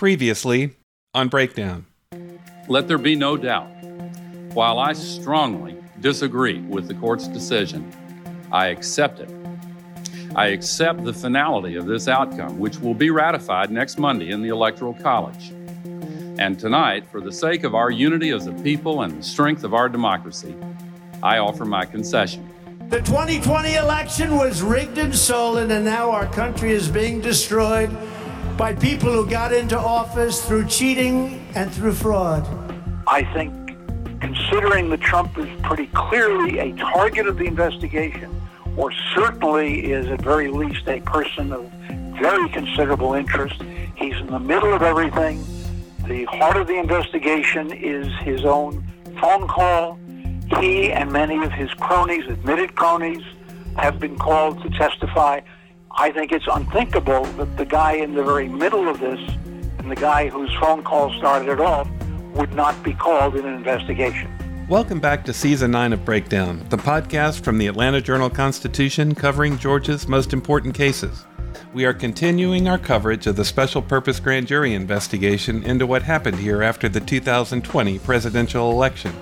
Previously on Breakdown. Let there be no doubt. While I strongly disagree with the court's decision, I accept it. I accept the finality of this outcome, which will be ratified next Monday in the Electoral College. And tonight, for the sake of our unity as a people and the strength of our democracy, I offer my concession. The 2020 election was rigged and stolen, and now our country is being destroyed by people who got into office through cheating and through fraud. I think, considering that Trump is pretty clearly a target of the investigation, or certainly is at very least a person of very considerable interest, he's in the middle of everything. The heart of the investigation is his own phone call. He and many of his cronies, admitted cronies, have been called to testify. I think it's unthinkable that the guy in the very middle of this and the guy whose phone call started it off would not be called in an investigation. Welcome back to Season 9 of Breakdown, the podcast from the Atlanta Journal Constitution covering Georgia's most important cases. We are continuing our coverage of the special purpose grand jury investigation into what happened here after the 2020 presidential election.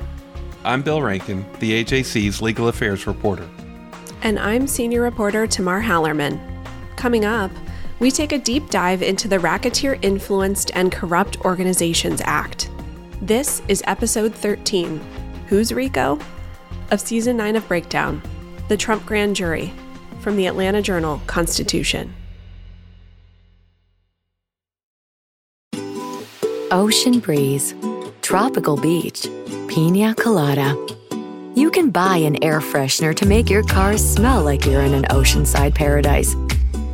I'm Bill Rankin, the AJC's legal affairs reporter. And I'm senior reporter Tamar Hallerman. Coming up, we take a deep dive into the Racketeer Influenced and Corrupt Organizations Act. This is episode 13 Who's Rico? of season 9 of Breakdown The Trump Grand Jury from the Atlanta Journal Constitution. Ocean breeze, tropical beach, pina colada. You can buy an air freshener to make your car smell like you're in an oceanside paradise.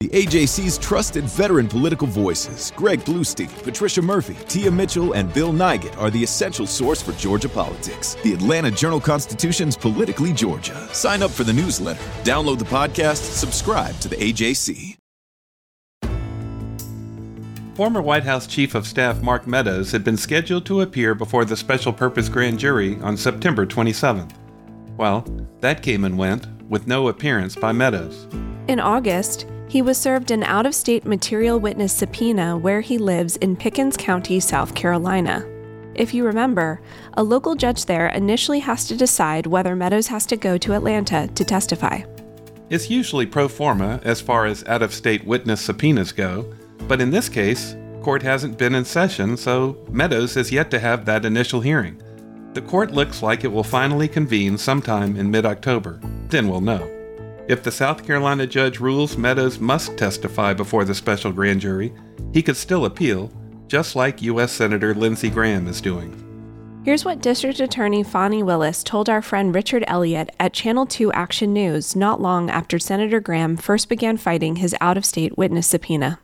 The AJC's trusted veteran political voices, Greg Bluestein, Patricia Murphy, Tia Mitchell, and Bill Nigut, are the essential source for Georgia politics. The Atlanta Journal Constitution's Politically Georgia. Sign up for the newsletter, download the podcast, subscribe to the AJC. Former White House Chief of Staff Mark Meadows had been scheduled to appear before the special purpose grand jury on September 27th. Well, that came and went, with no appearance by Meadows. In August, he was served an out of state material witness subpoena where he lives in Pickens County, South Carolina. If you remember, a local judge there initially has to decide whether Meadows has to go to Atlanta to testify. It's usually pro forma as far as out of state witness subpoenas go, but in this case, court hasn't been in session, so Meadows has yet to have that initial hearing. The court looks like it will finally convene sometime in mid October. Then we'll know. If the South Carolina judge rules Meadows must testify before the special grand jury, he could still appeal, just like U.S. Senator Lindsey Graham is doing. Here's what District Attorney Fani Willis told our friend Richard Elliott at Channel 2 Action News not long after Senator Graham first began fighting his out of state witness subpoena.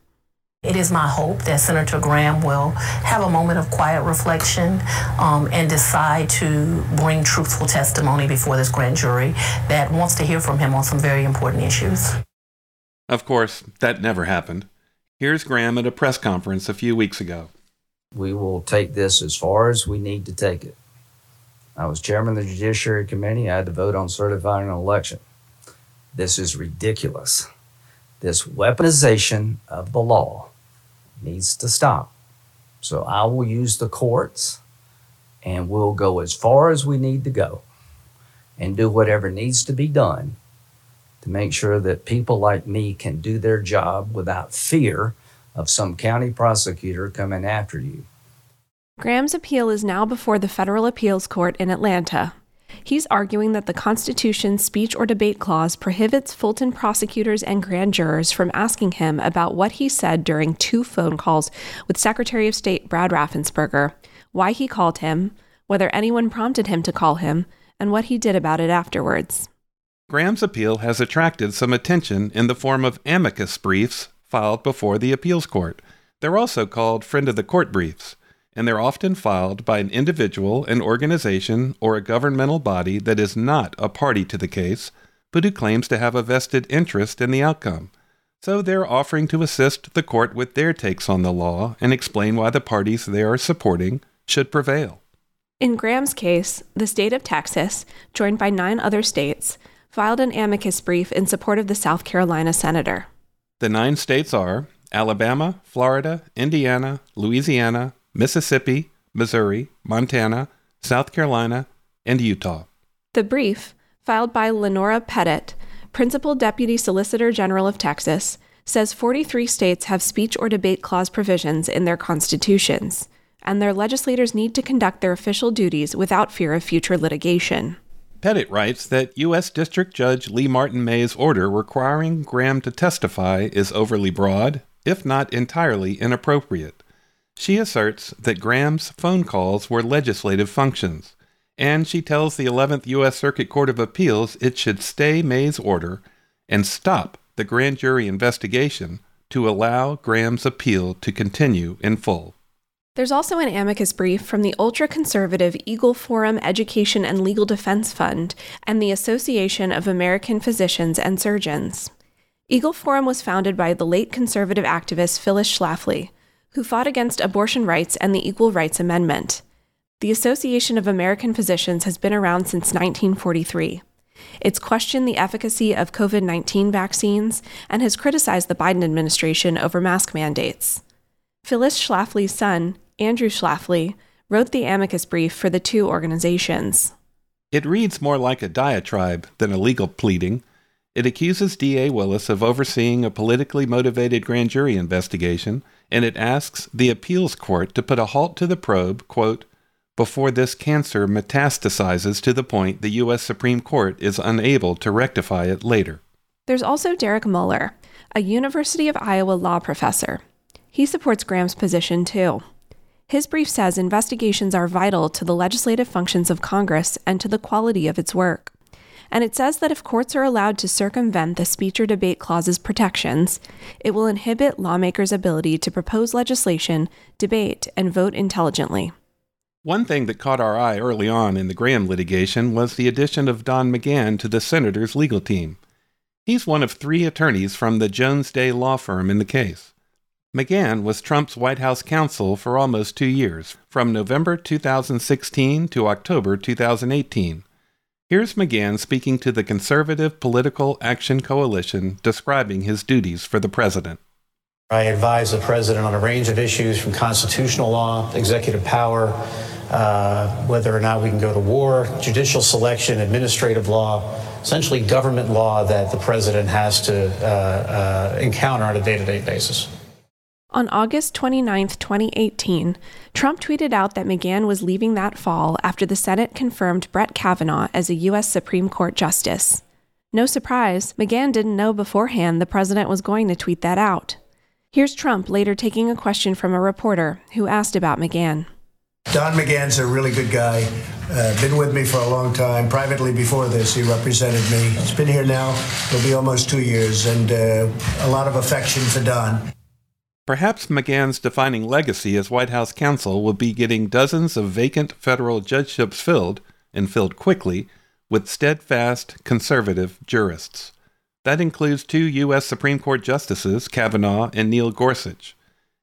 It is my hope that Senator Graham will have a moment of quiet reflection um, and decide to bring truthful testimony before this grand jury that wants to hear from him on some very important issues. Of course, that never happened. Here's Graham at a press conference a few weeks ago. We will take this as far as we need to take it. I was chairman of the Judiciary Committee. I had to vote on certifying an election. This is ridiculous. This weaponization of the law needs to stop. So I will use the courts and we'll go as far as we need to go and do whatever needs to be done to make sure that people like me can do their job without fear of some county prosecutor coming after you. Graham's appeal is now before the Federal Appeals Court in Atlanta. He's arguing that the Constitution's speech or debate clause prohibits Fulton prosecutors and grand jurors from asking him about what he said during two phone calls with Secretary of State Brad Raffensperger, why he called him, whether anyone prompted him to call him, and what he did about it afterwards. Graham's appeal has attracted some attention in the form of amicus briefs filed before the appeals court. They're also called friend of the court briefs and they're often filed by an individual, an organization, or a governmental body that is not a party to the case, but who claims to have a vested interest in the outcome. So they're offering to assist the court with their takes on the law and explain why the parties they are supporting should prevail. In Graham's case, the state of Texas, joined by nine other states, filed an amicus brief in support of the South Carolina senator. The nine states are Alabama, Florida, Indiana, Louisiana, Mississippi, Missouri, Montana, South Carolina, and Utah. The brief, filed by Lanora Pettit, Principal Deputy Solicitor General of Texas, says 43 states have speech or debate clause provisions in their constitutions, and their legislators need to conduct their official duties without fear of future litigation. Pettit writes that U.S. District Judge Lee Martin May's order requiring Graham to testify is overly broad, if not entirely inappropriate. She asserts that Graham's phone calls were legislative functions, and she tells the 11th U.S. Circuit Court of Appeals it should stay May's order and stop the grand jury investigation to allow Graham's appeal to continue in full. There's also an amicus brief from the ultra conservative Eagle Forum Education and Legal Defense Fund and the Association of American Physicians and Surgeons. Eagle Forum was founded by the late conservative activist Phyllis Schlafly, who fought against abortion rights and the Equal Rights Amendment. The Association of American Physicians has been around since 1943. It's questioned the efficacy of COVID 19 vaccines and has criticized the Biden administration over mask mandates. Phyllis Schlafly's son, Andrew Schlafly, wrote the amicus brief for the two organizations. It reads more like a diatribe than a legal pleading. It accuses D.A. Willis of overseeing a politically motivated grand jury investigation, and it asks the appeals court to put a halt to the probe, quote, before this cancer metastasizes to the point the U.S. Supreme Court is unable to rectify it later. There's also Derek Muller, a University of Iowa law professor. He supports Graham's position too. His brief says investigations are vital to the legislative functions of Congress and to the quality of its work. And it says that if courts are allowed to circumvent the speech or debate clause's protections, it will inhibit lawmakers' ability to propose legislation, debate, and vote intelligently. One thing that caught our eye early on in the Graham litigation was the addition of Don McGahn to the senator's legal team. He's one of three attorneys from the Jones Day law firm in the case. McGahn was Trump's White House counsel for almost two years, from November 2016 to October 2018. Here's McGahn speaking to the Conservative Political Action Coalition describing his duties for the president. I advise the president on a range of issues from constitutional law, executive power, uh, whether or not we can go to war, judicial selection, administrative law, essentially government law that the president has to uh, uh, encounter on a day to day basis. On August 29, 2018, Trump tweeted out that McGahn was leaving that fall after the Senate confirmed Brett Kavanaugh as a U.S. Supreme Court justice. No surprise, McGahn didn't know beforehand the president was going to tweet that out. Here's Trump later taking a question from a reporter who asked about McGahn. Don McGahn's a really good guy. Uh, been with me for a long time. Privately, before this, he represented me. He's been here now. It'll be almost two years, and uh, a lot of affection for Don. Perhaps McGahn's defining legacy as White House counsel will be getting dozens of vacant federal judgeships filled, and filled quickly, with steadfast conservative jurists. That includes two U.S. Supreme Court justices, Kavanaugh and Neil Gorsuch.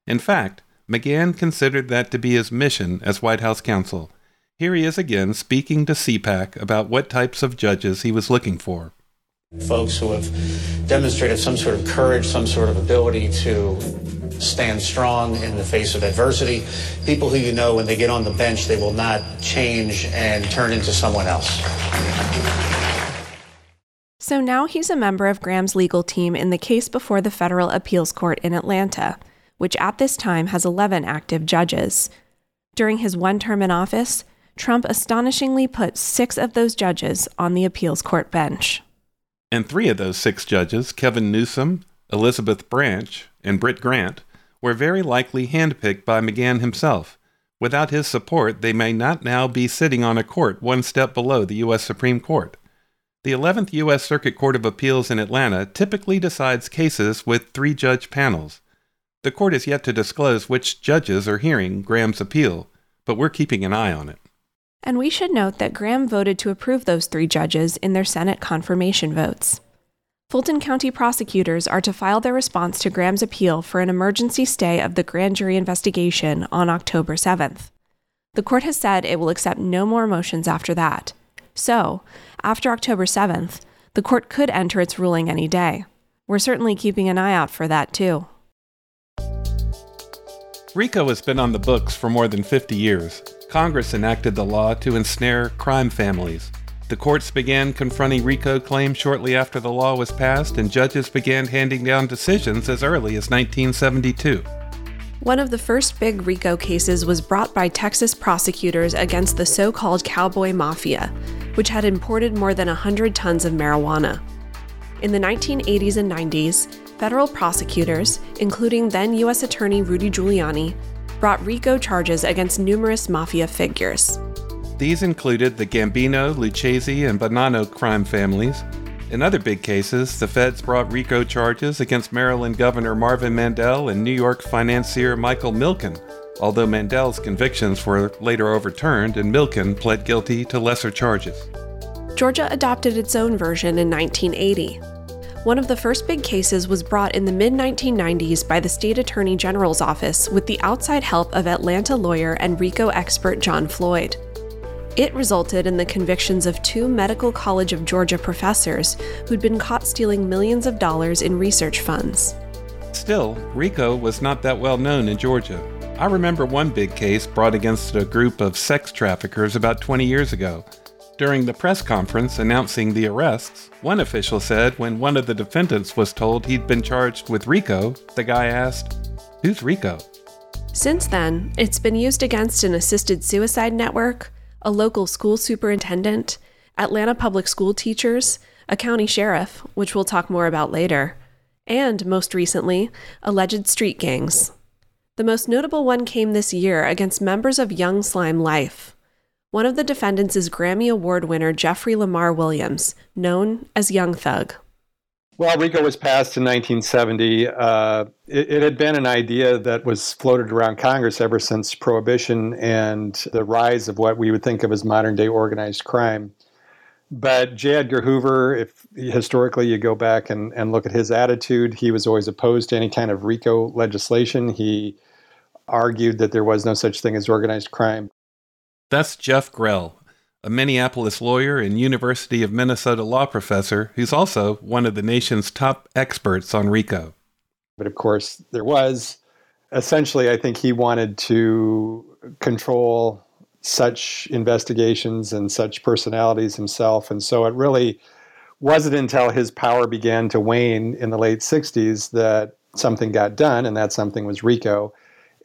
In fact, McGahn considered that to be his mission as White House counsel. Here he is again speaking to CPAC about what types of judges he was looking for. Folks who have demonstrated some sort of courage, some sort of ability to stand strong in the face of adversity. People who you know when they get on the bench, they will not change and turn into someone else. So now he's a member of Graham's legal team in the case before the federal appeals court in Atlanta, which at this time has 11 active judges. During his one term in office, Trump astonishingly put six of those judges on the appeals court bench. And three of those six judges, Kevin Newsom, Elizabeth Branch, and Britt Grant, were very likely handpicked by McGahn himself. Without his support, they may not now be sitting on a court one step below the U.S. Supreme Court. The 11th U.S. Circuit Court of Appeals in Atlanta typically decides cases with three judge panels. The court is yet to disclose which judges are hearing Graham's appeal, but we're keeping an eye on it. And we should note that Graham voted to approve those three judges in their Senate confirmation votes. Fulton County prosecutors are to file their response to Graham's appeal for an emergency stay of the grand jury investigation on October 7th. The court has said it will accept no more motions after that. So, after October 7th, the court could enter its ruling any day. We're certainly keeping an eye out for that, too. RICO has been on the books for more than 50 years. Congress enacted the law to ensnare crime families. The courts began confronting RICO claims shortly after the law was passed, and judges began handing down decisions as early as 1972. One of the first big RICO cases was brought by Texas prosecutors against the so called Cowboy Mafia, which had imported more than 100 tons of marijuana. In the 1980s and 90s, federal prosecutors, including then U.S. Attorney Rudy Giuliani, brought RICO charges against numerous mafia figures. These included the Gambino, Lucchese, and Bonanno crime families, in other big cases, the feds brought RICO charges against Maryland Governor Marvin Mandel and New York financier Michael Milken, although Mandel's convictions were later overturned and Milken pled guilty to lesser charges. Georgia adopted its own version in 1980. One of the first big cases was brought in the mid 1990s by the State Attorney General's office with the outside help of Atlanta lawyer and RICO expert John Floyd. It resulted in the convictions of two Medical College of Georgia professors who'd been caught stealing millions of dollars in research funds. Still, RICO was not that well known in Georgia. I remember one big case brought against a group of sex traffickers about 20 years ago. During the press conference announcing the arrests, one official said when one of the defendants was told he'd been charged with RICO, the guy asked, Who's RICO? Since then, it's been used against an assisted suicide network, a local school superintendent, Atlanta public school teachers, a county sheriff, which we'll talk more about later, and, most recently, alleged street gangs. The most notable one came this year against members of Young Slime Life. One of the defendants is Grammy Award winner Jeffrey Lamar Williams, known as Young Thug. Well, RICO was passed in 1970. Uh, it, it, had been an idea that was floated around Congress ever since Prohibition and the rise of what we would think of as modern day organized crime. But J. Edgar Hoover, if historically you go back and, and look at his attitude, he was always opposed to any kind of RICO legislation. He argued that there was no such thing as organized crime. That's Jeff Grell, a Minneapolis lawyer and University of Minnesota law professor who's also one of the nation's top experts on RICO. But of course, there was. Essentially, I think he wanted to control such investigations and such personalities himself. And so it really wasn't until his power began to wane in the late 60s that something got done, and that something was RICO.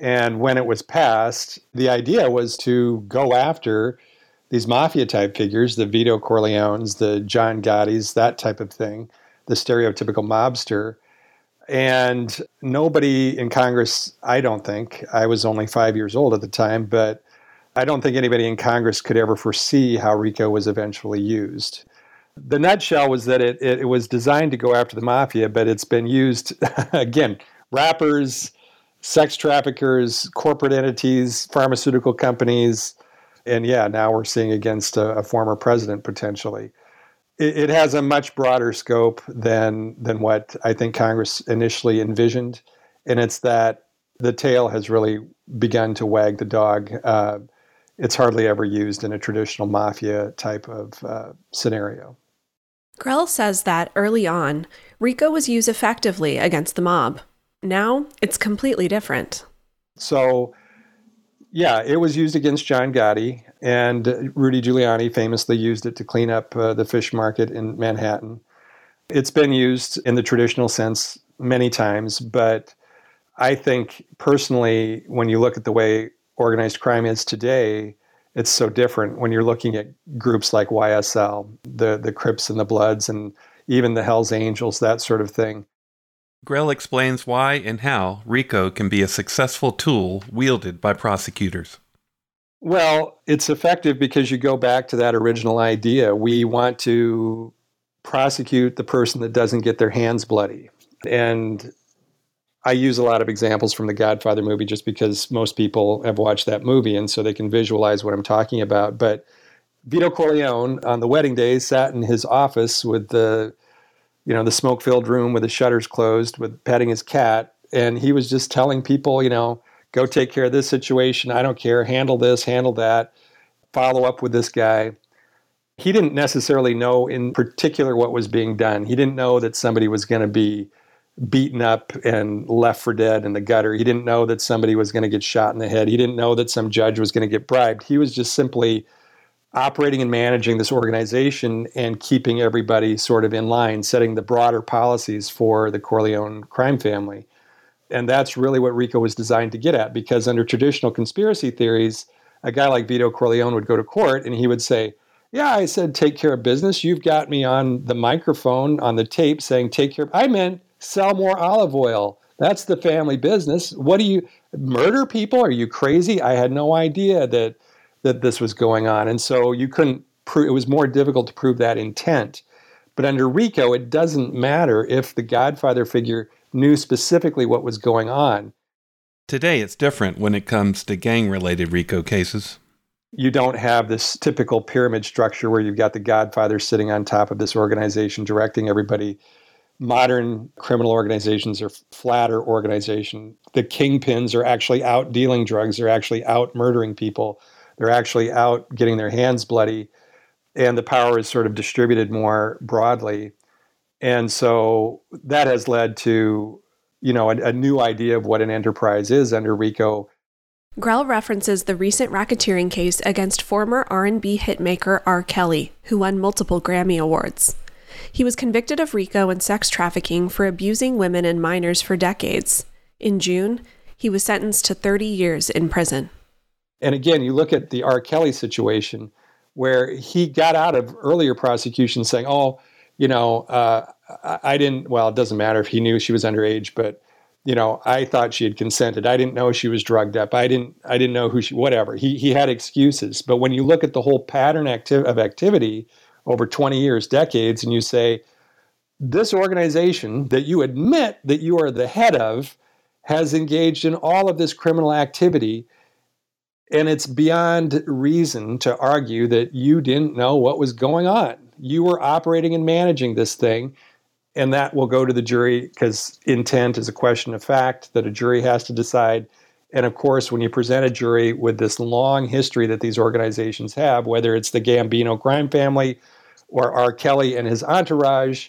And when it was passed, the idea was to go after these mafia type figures, the Vito Corleones, the John Gottis, that type of thing, the stereotypical mobster. And nobody in Congress, I don't think, I was only five years old at the time, but I don't think anybody in Congress could ever foresee how RICO was eventually used. The nutshell was that it, it, it was designed to go after the mafia, but it's been used, again, rappers, sex traffickers, corporate entities, pharmaceutical companies, and yeah, now we're seeing against a, a former president potentially. It, it, has a much broader scope than than what I think Congress initially envisioned, and it's that the tail has really begun to wag the dog. Uh, it's hardly ever used in a traditional mafia type of uh, scenario. Grell says that early on, RICO was used effectively against the mob. Now, it's completely different. So, yeah, it was used against John Gotti, and Rudy Giuliani famously used it to clean up uh, the fish market in Manhattan. It's been used in the traditional sense many times, but I think personally, when you look at the way organized crime is today, it's so different when you're looking at groups like YSL, the, the Crips and the Bloods, and even the Hells Angels, that sort of thing. Grell explains why and how RICO can be a successful tool wielded by prosecutors. Well, it's effective because you go back to that original idea. We want to prosecute the person that doesn't get their hands bloody. And I use a lot of examples from the Godfather movie just because most people have watched that movie and so they can visualize what I'm talking about. But Vito Corleone on the wedding day sat in his office with the you know, the smoke filled room with the shutters closed with petting his cat. And he was just telling people, you know, go take care of this situation. I don't care. Handle this, handle that. Follow up with this guy. He didn't necessarily know in particular what was being done. He didn't know that somebody was going to be beaten up and left for dead in the gutter. He didn't know that somebody was going to get shot in the head. He didn't know that some judge was going to get bribed. He was just simply operating and managing this organization and keeping everybody sort of in line, setting the broader policies for the Corleone crime family. And that's really what RICO was designed to get at because under traditional conspiracy theories, a guy like Vito Corleone would go to court and he would say, Yeah, I said take care of business. You've got me on the microphone, on the tape saying take care. I meant sell more olive oil. That's the family business. What do you murder people? Are you crazy? I had no idea that that this was going on. And so you couldn't prove it was more difficult to prove that intent. But under RICO, it doesn't matter if the Godfather figure knew specifically what was going on. Today, it's different when it comes to gang related RICO cases. You don't have this typical pyramid structure where you've got the Godfather sitting on top of this organization directing everybody. Modern criminal organizations are flatter organization. The kingpins are actually out dealing drugs, they're actually out murdering people, they're actually out getting their hands bloody, and the power is sort of distributed more broadly. And so that has led to, you know, a, a new idea of what an enterprise is under RICO. Grell references the recent racketeering case against former R&B hitmaker R. Kelly, who won multiple Grammy Awards. He was convicted of RICO and sex trafficking for abusing women and minors for decades. In June, he was sentenced to 30 years in prison. And again, you look at the R. Kelly situation where he got out of earlier prosecutions saying, oh, you know, uh, I didn't, well, it doesn't matter if he knew she was underage, but, you know, I thought she had consented. I didn't know she was drugged up. I didn't, I didn't know who she, whatever. He, he had excuses. But when you look at the whole pattern acti- of activity over 20 years, decades, and you say, this organization that you admit that you are the head of has engaged in all of this criminal activity. And it's beyond reason to argue that you didn't know what was going on. You were operating and managing this thing and that will go to the jury because intent is a question of fact that a jury has to decide. And of course when you present a jury with this long history that these organizations have whether it's the gambino crime family or r. Kelly and his entourage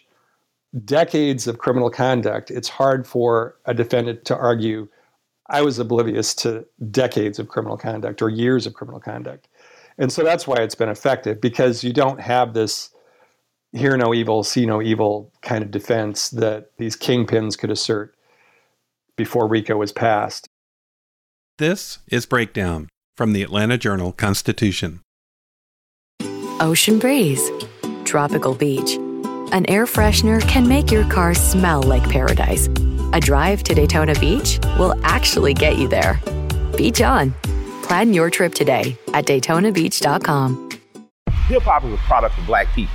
decades of criminal conduct it's hard for a defendant to argue i was oblivious to decades of criminal conduct or years of criminal conduct and so that's why it's been effective because you don't have this hear no evil, see no evil kind of defense that these kingpins could assert before RICO was passed. This is Breakdown from the Atlanta Journal Constitution. Ocean breeze, tropical beach. An air freshener can make your car smell like paradise. A drive to Daytona Beach will actually get you there. Beach on. Plan your trip today at DaytonaBeach.com. Hip hop is a product of black people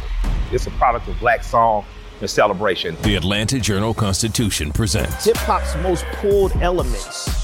it's a product of black song and celebration. The Atlanta Journal Constitution presents Hip hop's most pulled elements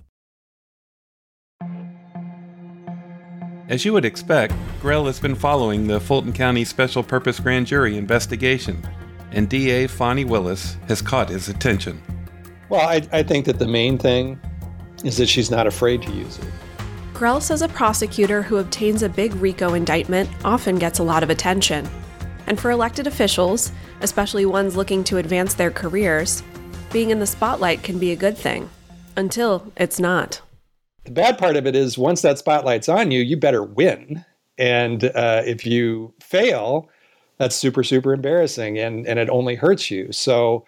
As you would expect, Grell has been following the Fulton County Special Purpose Grand Jury investigation, and DA Fani Willis has caught his attention. Well, I, I think that the main thing is that she's not afraid to use it. Grell says a prosecutor who obtains a big RICO indictment often gets a lot of attention. And for elected officials, especially ones looking to advance their careers, being in the spotlight can be a good thing. Until it's not. The bad part of it is once that spotlight's on you, you better win. And uh, if you fail, that's super, super embarrassing and, and it only hurts you. So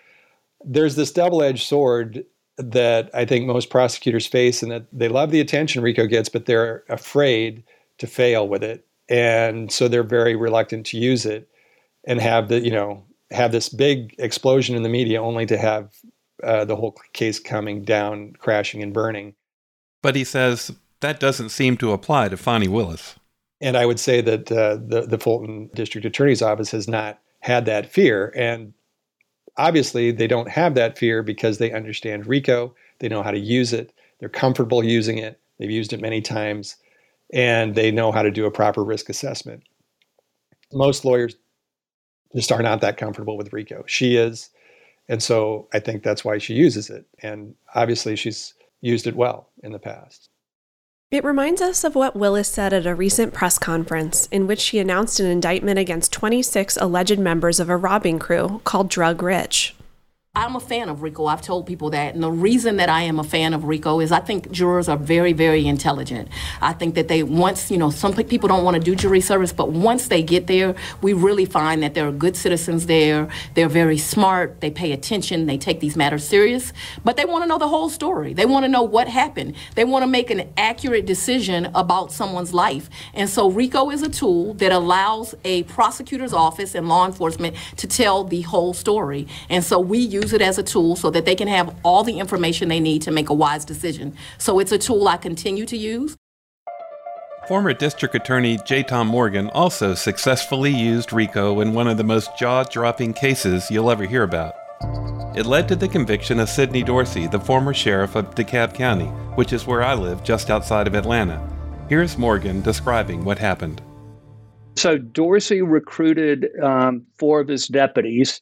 there's this double edged sword that I think most prosecutors face, and that they love the attention RICO gets, but they're afraid to fail with it. And so they're very reluctant to use it and have the, you know, have this big explosion in the media only to have uh, the whole case coming down, crashing and burning. But he says That doesn't seem to apply to Fani Willis. And I would say that uh, the, the Fulton District Attorney's Office has not had that fear. And obviously, they don't have that fear because they understand RICO, they know how to use it, they're comfortable using it, they've used it many times, and they know how to do a proper risk assessment. Most lawyers just are not that comfortable with RICO. She is. And so I think that's why she uses it. And obviously, she's used it well in the past. It reminds us of what Willis said at a recent press conference in which she announced an indictment against 26 alleged members of a robbing crew called Drug Rich. I'm a fan of RICO. I've told people that. And the reason that I am a fan of RICO is I think jurors are very, very intelligent. I think that they, once, you know, some people don't want to do jury service, but once they get there, we really find that there are good citizens there. They're very smart. They pay attention. They take these matters serious. But they want to know the whole story. They want to know what happened. They want to make an accurate decision about someone's life. And so RICO is a tool that allows a prosecutor's office and law enforcement to tell the whole story. And so we use use it as a tool so that they can have all the information they need to make a wise decision. So it's a tool I continue to use. Former District Attorney J. Tom Morgan also successfully used RICO in one of the most jaw dropping cases you'll ever hear about. It led to the conviction of Sidney Dorsey, the former sheriff of DeKalb County, which is where I live just outside of Atlanta. Here's Morgan describing what happened. So, Dorsey recruited um, four of his deputies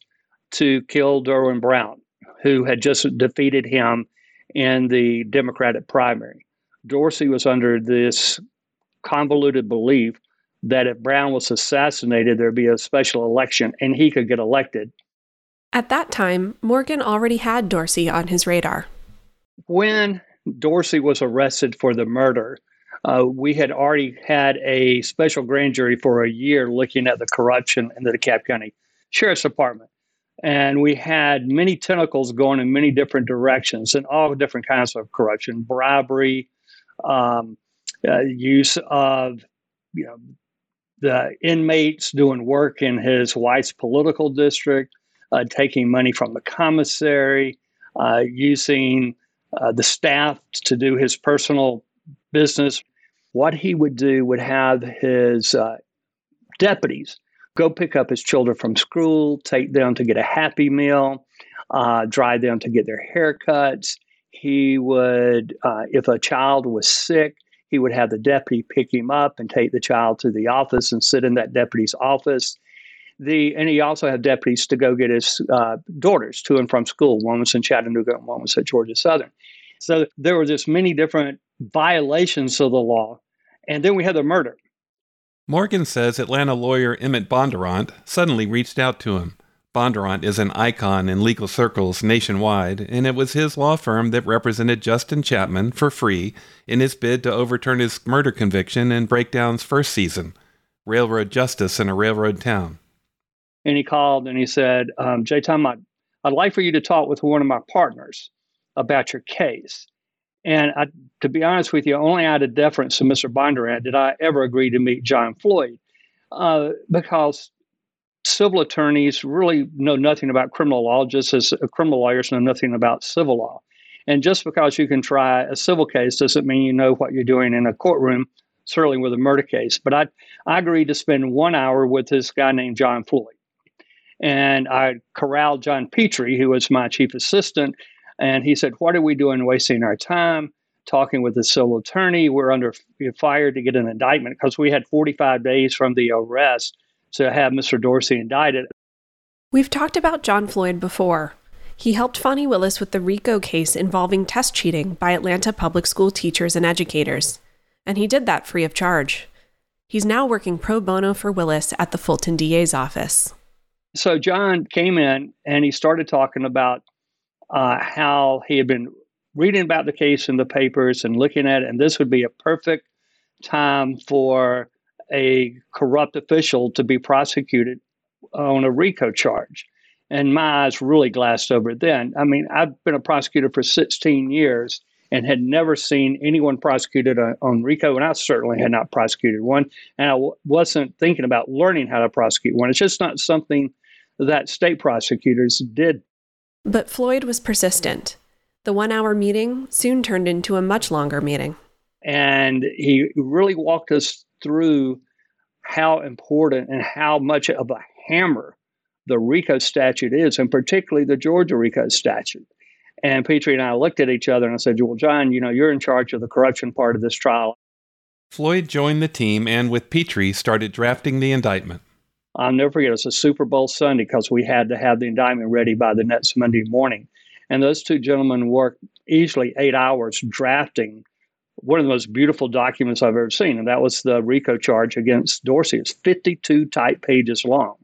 to kill Derwin Brown, who had just defeated him in the Democratic primary. Dorsey was under this convoluted belief that if Brown was assassinated, there'd be a special election and he could get elected. At that time, Morgan already had Dorsey on his radar. When Dorsey was arrested for the murder, uh, we had already had a special grand jury for a year looking at the corruption in the DeKalb County Sheriff's Department and we had many tentacles going in many different directions and all different kinds of corruption, bribery, um, uh, use of you know the inmates doing work in his wife's political district, uh, taking money from the commissary, uh, using uh, the staff to do his personal business. What he would do would have his uh, deputies go pick up his children from school, take them to get a Happy Meal, uh, drive them to get their haircuts. He would, uh, if a child was sick, he would have the deputy pick him up and take the child to the office and sit in that deputy's office. The and he also had deputies to go get his uh, daughters to and from school. One was in Chattanooga and one was at Georgia Southern. So there were just many different violations of the law. And then we had the murder. Morgan says Atlanta lawyer Emmett Bondurant suddenly reached out to him. Bondurant is an icon in legal circles nationwide, and it was his law firm that represented Justin Chapman for free in his bid to overturn his murder conviction in Breakdown's first season Railroad Justice in a Railroad Town. And he called and he said, um, Jay Tom, I'd, I'd like for you to talk with one of my partners about your case. And I, to be honest with you, only out of deference to Mr. Bondurant did I ever agree to meet John Floyd, uh, because civil attorneys really know nothing about criminal law, just as criminal lawyers know nothing about civil law. And just because you can try a civil case doesn't mean you know what you're doing in a courtroom, certainly with a murder case. But I, I agreed to spend one hour with this guy named John Floyd. And I corralled John Petrie, who was my chief assistant, and he said, What are we doing wasting our time? Talking with the civil attorney. We're under fire to get an indictment because we had 45 days from the arrest to have Mr. Dorsey indicted. We've talked about John Floyd before. He helped Fani Willis with the RICO case involving test cheating by Atlanta public school teachers and educators. And he did that free of charge. He's now working pro bono for Willis at the Fulton DA's office. So John came in and he started talking about uh, how he had been reading about the case in the papers and looking at it, and this would be a perfect time for a corrupt official to be prosecuted on a RICO charge. And my eyes really glassed over then. I mean, I've been a prosecutor for 16 years and had never seen anyone prosecuted on, on RICO, and I certainly had not prosecuted one. And I w- wasn't thinking about learning how to prosecute one. It's just not something that state prosecutors did but Floyd was persistent. The one hour meeting soon turned into a much longer meeting. And he really walked us through how important and how much of a hammer the RICO statute is, and particularly the Georgia RICO statute. And Petrie and I looked at each other and I said, Well, John, you know, you're in charge of the corruption part of this trial. Floyd joined the team and, with Petrie, started drafting the indictment. I'll never forget, it was a Super Bowl Sunday because we had to have the indictment ready by the next Monday morning. And those two gentlemen worked easily eight hours drafting one of the most beautiful documents I've ever seen. And that was the RICO charge against Dorsey. It's 52 type pages long.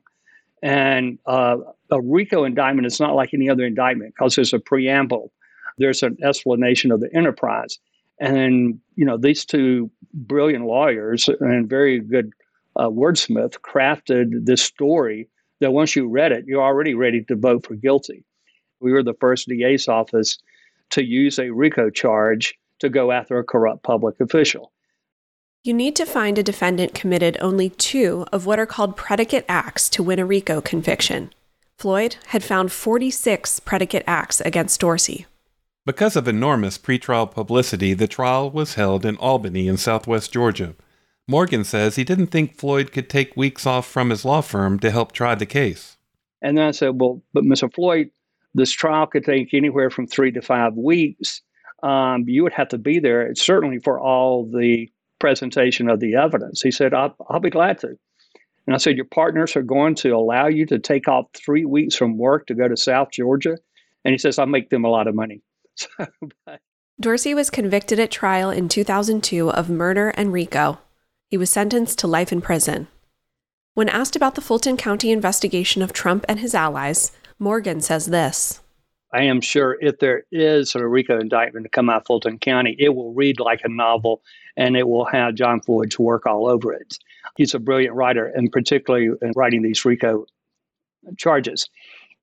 And uh, a RICO indictment is not like any other indictment because there's a preamble, there's an explanation of the enterprise. And, you know, these two brilliant lawyers and very good uh, wordsmith crafted this story that once you read it, you're already ready to vote for guilty. We were the first DA's office to use a RICO charge to go after a corrupt public official. You need to find a defendant committed only two of what are called predicate acts to win a RICO conviction. Floyd had found 46 predicate acts against Dorsey. Because of enormous pretrial publicity, the trial was held in Albany in southwest Georgia. Morgan says he didn't think Floyd could take weeks off from his law firm to help try the case. And then I said, Well, but Mr. Floyd, this trial could take anywhere from three to five weeks. Um, you would have to be there, certainly for all the presentation of the evidence. He said, I'll, I'll be glad to. And I said, Your partners are going to allow you to take off three weeks from work to go to South Georgia? And he says, I'll make them a lot of money. So, Dorsey was convicted at trial in 2002 of murder and RICO. He was sentenced to life in prison. When asked about the Fulton County investigation of Trump and his allies, Morgan says this I am sure if there is a RICO indictment to come out of Fulton County, it will read like a novel and it will have John Floyd's work all over it. He's a brilliant writer, and particularly in writing these RICO charges.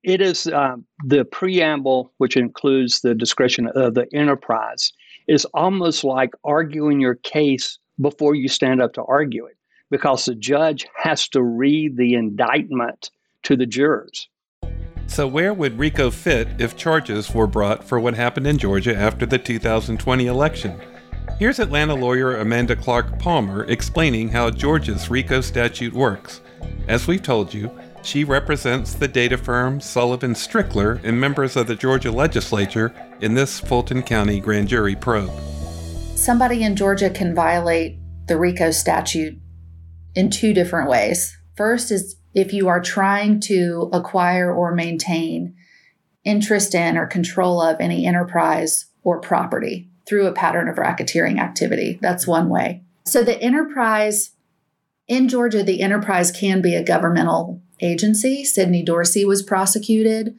It is um, the preamble, which includes the description of the enterprise, is almost like arguing your case before you stand up to argue it, because the judge has to read the indictment to the jurors. So, where would RICO fit if charges were brought for what happened in Georgia after the 2020 election? Here's Atlanta lawyer Amanda Clark Palmer explaining how Georgia's RICO statute works. As we've told you, she represents the data firm Sullivan Strickler and members of the Georgia legislature in this Fulton County grand jury probe. Somebody in Georgia can violate the RICO statute in two different ways. First is if you are trying to acquire or maintain interest in or control of any enterprise or property through a pattern of racketeering activity. That's one way. So the enterprise in Georgia, the enterprise can be a governmental agency. Sidney Dorsey was prosecuted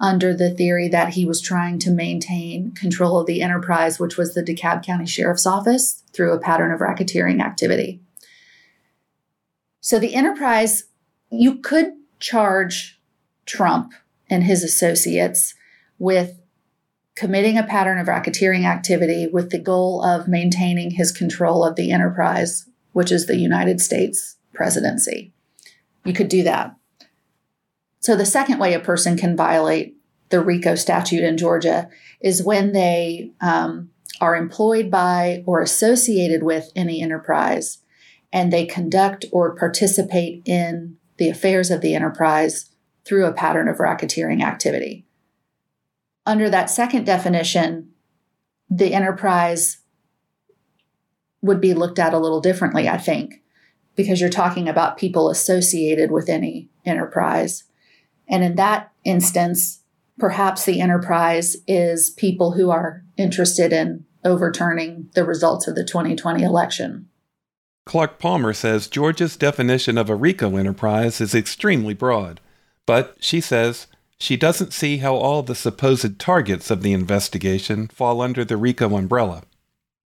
under the theory that he was trying to maintain control of the enterprise, which was the DeKalb County Sheriff's Office, through a pattern of racketeering activity. So the enterprise you could charge Trump and his associates with committing a pattern of racketeering activity with the goal of maintaining his control of the enterprise, which is the United States presidency. You could do that. So, the second way a person can violate the RICO statute in Georgia is when they um, are employed by or associated with any enterprise and they conduct or participate in the affairs of the enterprise through a pattern of racketeering activity. Under that second definition, the enterprise would be looked at a little differently, I think, because you're talking about people associated with any enterprise. And in that instance, perhaps the enterprise is people who are interested in overturning the results of the 2020 election. Clark Palmer says Georgia's definition of a RICO enterprise is extremely broad, but she says she doesn't see how all the supposed targets of the investigation fall under the RICO umbrella.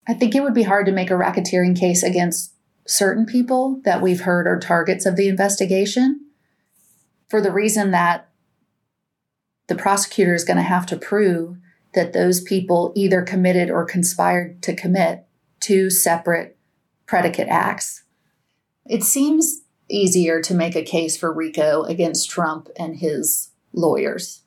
I think it would be hard to make a racketeering case against certain people that we've heard are targets of the investigation for the reason that the prosecutor is going to have to prove that those people either committed or conspired to commit two separate predicate acts. It seems easier to make a case for RICO against Trump and his lawyers.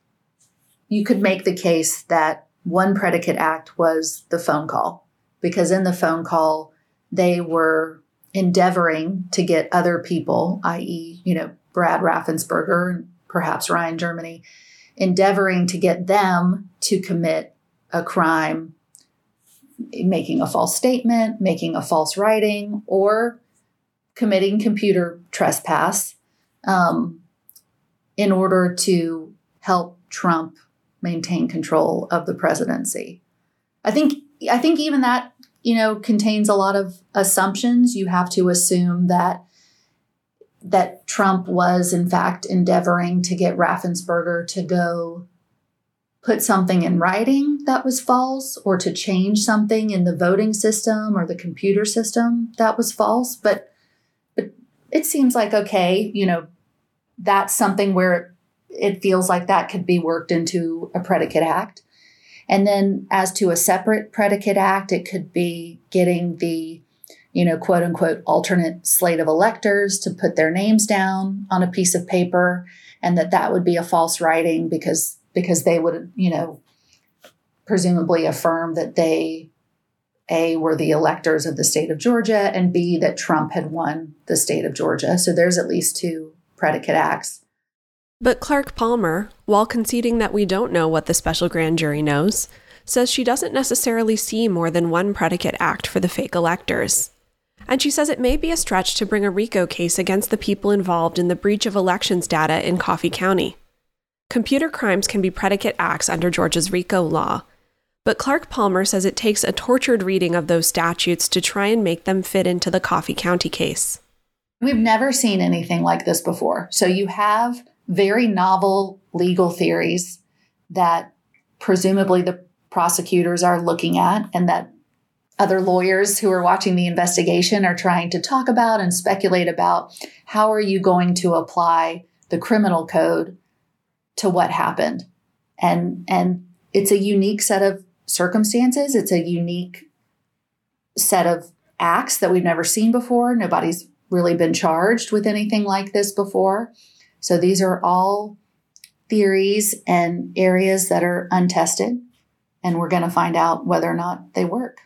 You could make the case that one predicate act was the phone call because in the phone call, they were endeavoring to get other people, i.e., you know, Brad Raffensperger perhaps Ryan Germany, endeavoring to get them to commit a crime, making a false statement, making a false writing, or committing computer trespass um, in order to help Trump maintain control of the presidency. I think I think even that you know contains a lot of assumptions. You have to assume that that Trump was in fact endeavoring to get Raffensperger to go put something in writing that was false or to change something in the voting system or the computer system that was false. But but it seems like okay you know that's something where it feels like that could be worked into a predicate act. And then as to a separate predicate act it could be getting the you know quote unquote alternate slate of electors to put their names down on a piece of paper and that that would be a false writing because because they would, you know, presumably affirm that they a were the electors of the state of Georgia and B that Trump had won the state of Georgia. So there's at least two predicate acts. But Clark Palmer, while conceding that we don't know what the special grand jury knows, says she doesn't necessarily see more than one predicate act for the fake electors. And she says it may be a stretch to bring a RICO case against the people involved in the breach of elections data in Coffee County. Computer crimes can be predicate acts under Georgia's RICO law, but Clark Palmer says it takes a tortured reading of those statutes to try and make them fit into the Coffee County case. We've never seen anything like this before. So you have very novel legal theories that presumably the prosecutors are looking at and that other lawyers who are watching the investigation are trying to talk about and speculate about how are you going to apply the criminal code to what happened. And and it's a unique set of circumstances. It's a unique set of acts that we've never seen before. Nobody's really been charged with anything like this before. So these are all theories and areas that are untested, and we're going to find out whether or not they work.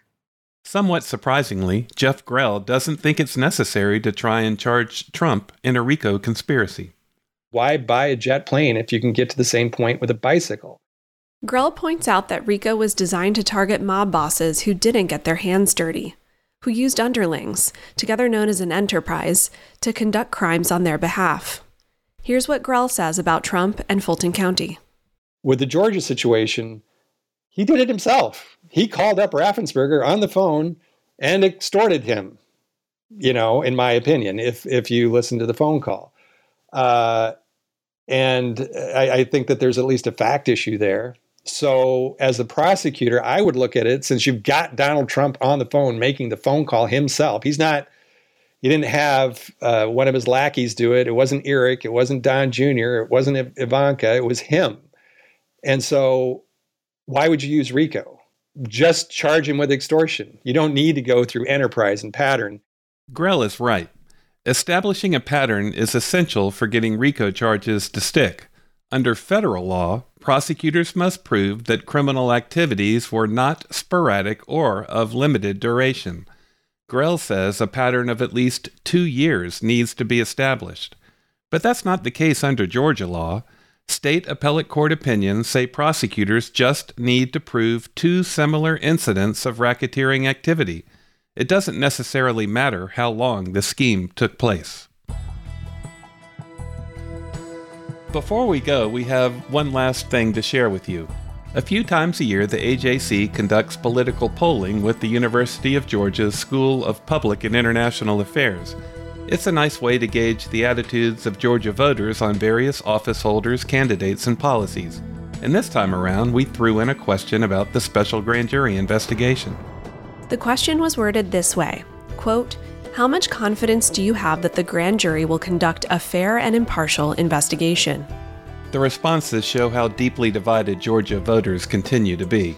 Somewhat surprisingly, Jeff Grell doesn't think it's necessary to try and charge Trump in a RICO conspiracy why buy a jet plane if you can get to the same point with a bicycle? Grell points out that RICO was designed to target mob bosses who didn't get their hands dirty, who used underlings, together known as an enterprise, to conduct crimes on their behalf. Here's what Grell says about Trump and Fulton County. With the Georgia situation, he did it himself. He called up Raffensperger on the phone and extorted him, you know, in my opinion, if, if you listen to the phone call. Uh, and I, I think that there's at least a fact issue there. So, as a prosecutor, I would look at it since you've got Donald Trump on the phone making the phone call himself. He's not, he didn't have uh, one of his lackeys do it. It wasn't Eric. It wasn't Don Jr. It wasn't Ivanka. It was him. And so, why would you use RICO? Just charge him with extortion. You don't need to go through enterprise and pattern. Grell is right. Establishing a pattern is essential for getting RICO charges to stick. Under federal law, prosecutors must prove that criminal activities were not sporadic or of limited duration. Grell says a pattern of at least two years needs to be established. But that's not the case under Georgia law. State appellate court opinions say prosecutors just need to prove two similar incidents of racketeering activity it doesn't necessarily matter how long the scheme took place. Before we go, we have one last thing to share with you. A few times a year, the AJC conducts political polling with the University of Georgia's School of Public and International Affairs. It's a nice way to gauge the attitudes of Georgia voters on various office holders, candidates, and policies. And this time around, we threw in a question about the special grand jury investigation. The question was worded this way quote, How much confidence do you have that the grand jury will conduct a fair and impartial investigation? The responses show how deeply divided Georgia voters continue to be.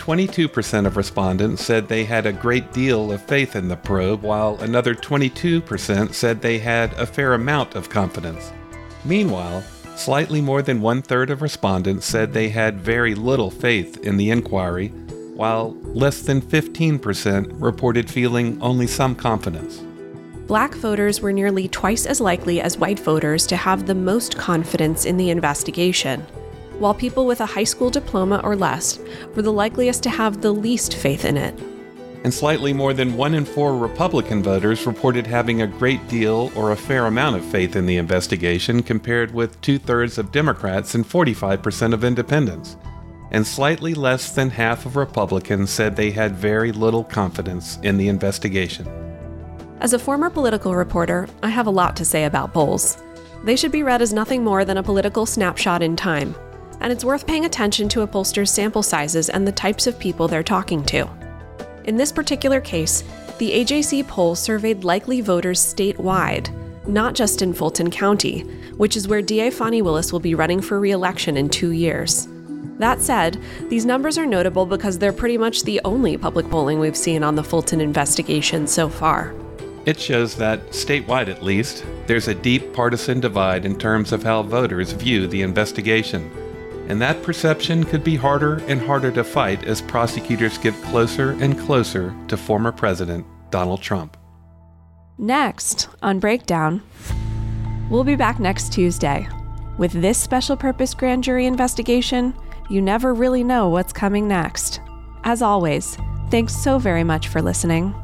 22% of respondents said they had a great deal of faith in the probe, while another 22% said they had a fair amount of confidence. Meanwhile, slightly more than one third of respondents said they had very little faith in the inquiry, while less than 15% reported feeling only some confidence. Black voters were nearly twice as likely as white voters to have the most confidence in the investigation, while people with a high school diploma or less were the likeliest to have the least faith in it. And slightly more than one in four Republican voters reported having a great deal or a fair amount of faith in the investigation, compared with two thirds of Democrats and 45% of independents. And slightly less than half of Republicans said they had very little confidence in the investigation. As a former political reporter, I have a lot to say about polls. They should be read as nothing more than a political snapshot in time, and it's worth paying attention to pollster's sample sizes and the types of people they're talking to. In this particular case, the AJC poll surveyed likely voters statewide, not just in Fulton County, which is where DA Fani Willis will be running for re election in two years. That said, these numbers are notable because they're pretty much the only public polling we've seen on the Fulton investigation so far. It shows that, statewide at least, there's a deep partisan divide in terms of how voters view the investigation. And that perception could be harder and harder to fight as prosecutors get closer and closer to former President Donald Trump. Next on Breakdown, we'll be back next Tuesday. With this special purpose grand jury investigation, you never really know what's coming next. As always, thanks so very much for listening.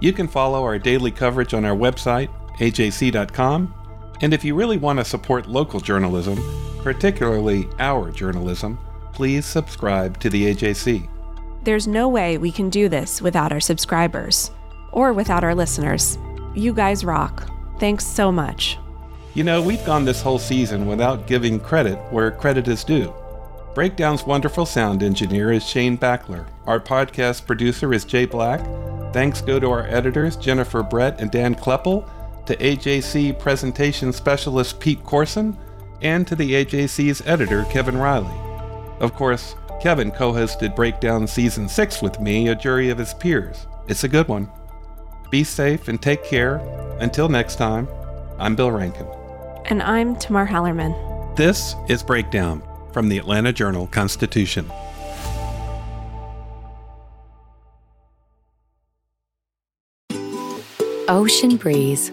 You can follow our daily coverage on our website, ajc.com, and if you really want to support local journalism, particularly our journalism, please subscribe to the AJC. There's no way we can do this without our subscribers or without our listeners. You guys rock. Thanks so much. You know, we've gone this whole season without giving credit where credit is due. Breakdown's wonderful sound engineer is Shane Backler. Our podcast producer is Jay Black. Thanks go to our editors, Jennifer Brett and Dan Klepal, to AJC presentation specialist Pete Corson, and to the AJC's editor, Kevin Riley. Of course, Kevin co hosted Breakdown Season 6 with me, a jury of his peers. It's a good one. Be safe and take care. Until next time, I'm Bill Rankin. And I'm Tamar Hallerman. This is Breakdown from the Atlanta Journal Constitution. Ocean breeze,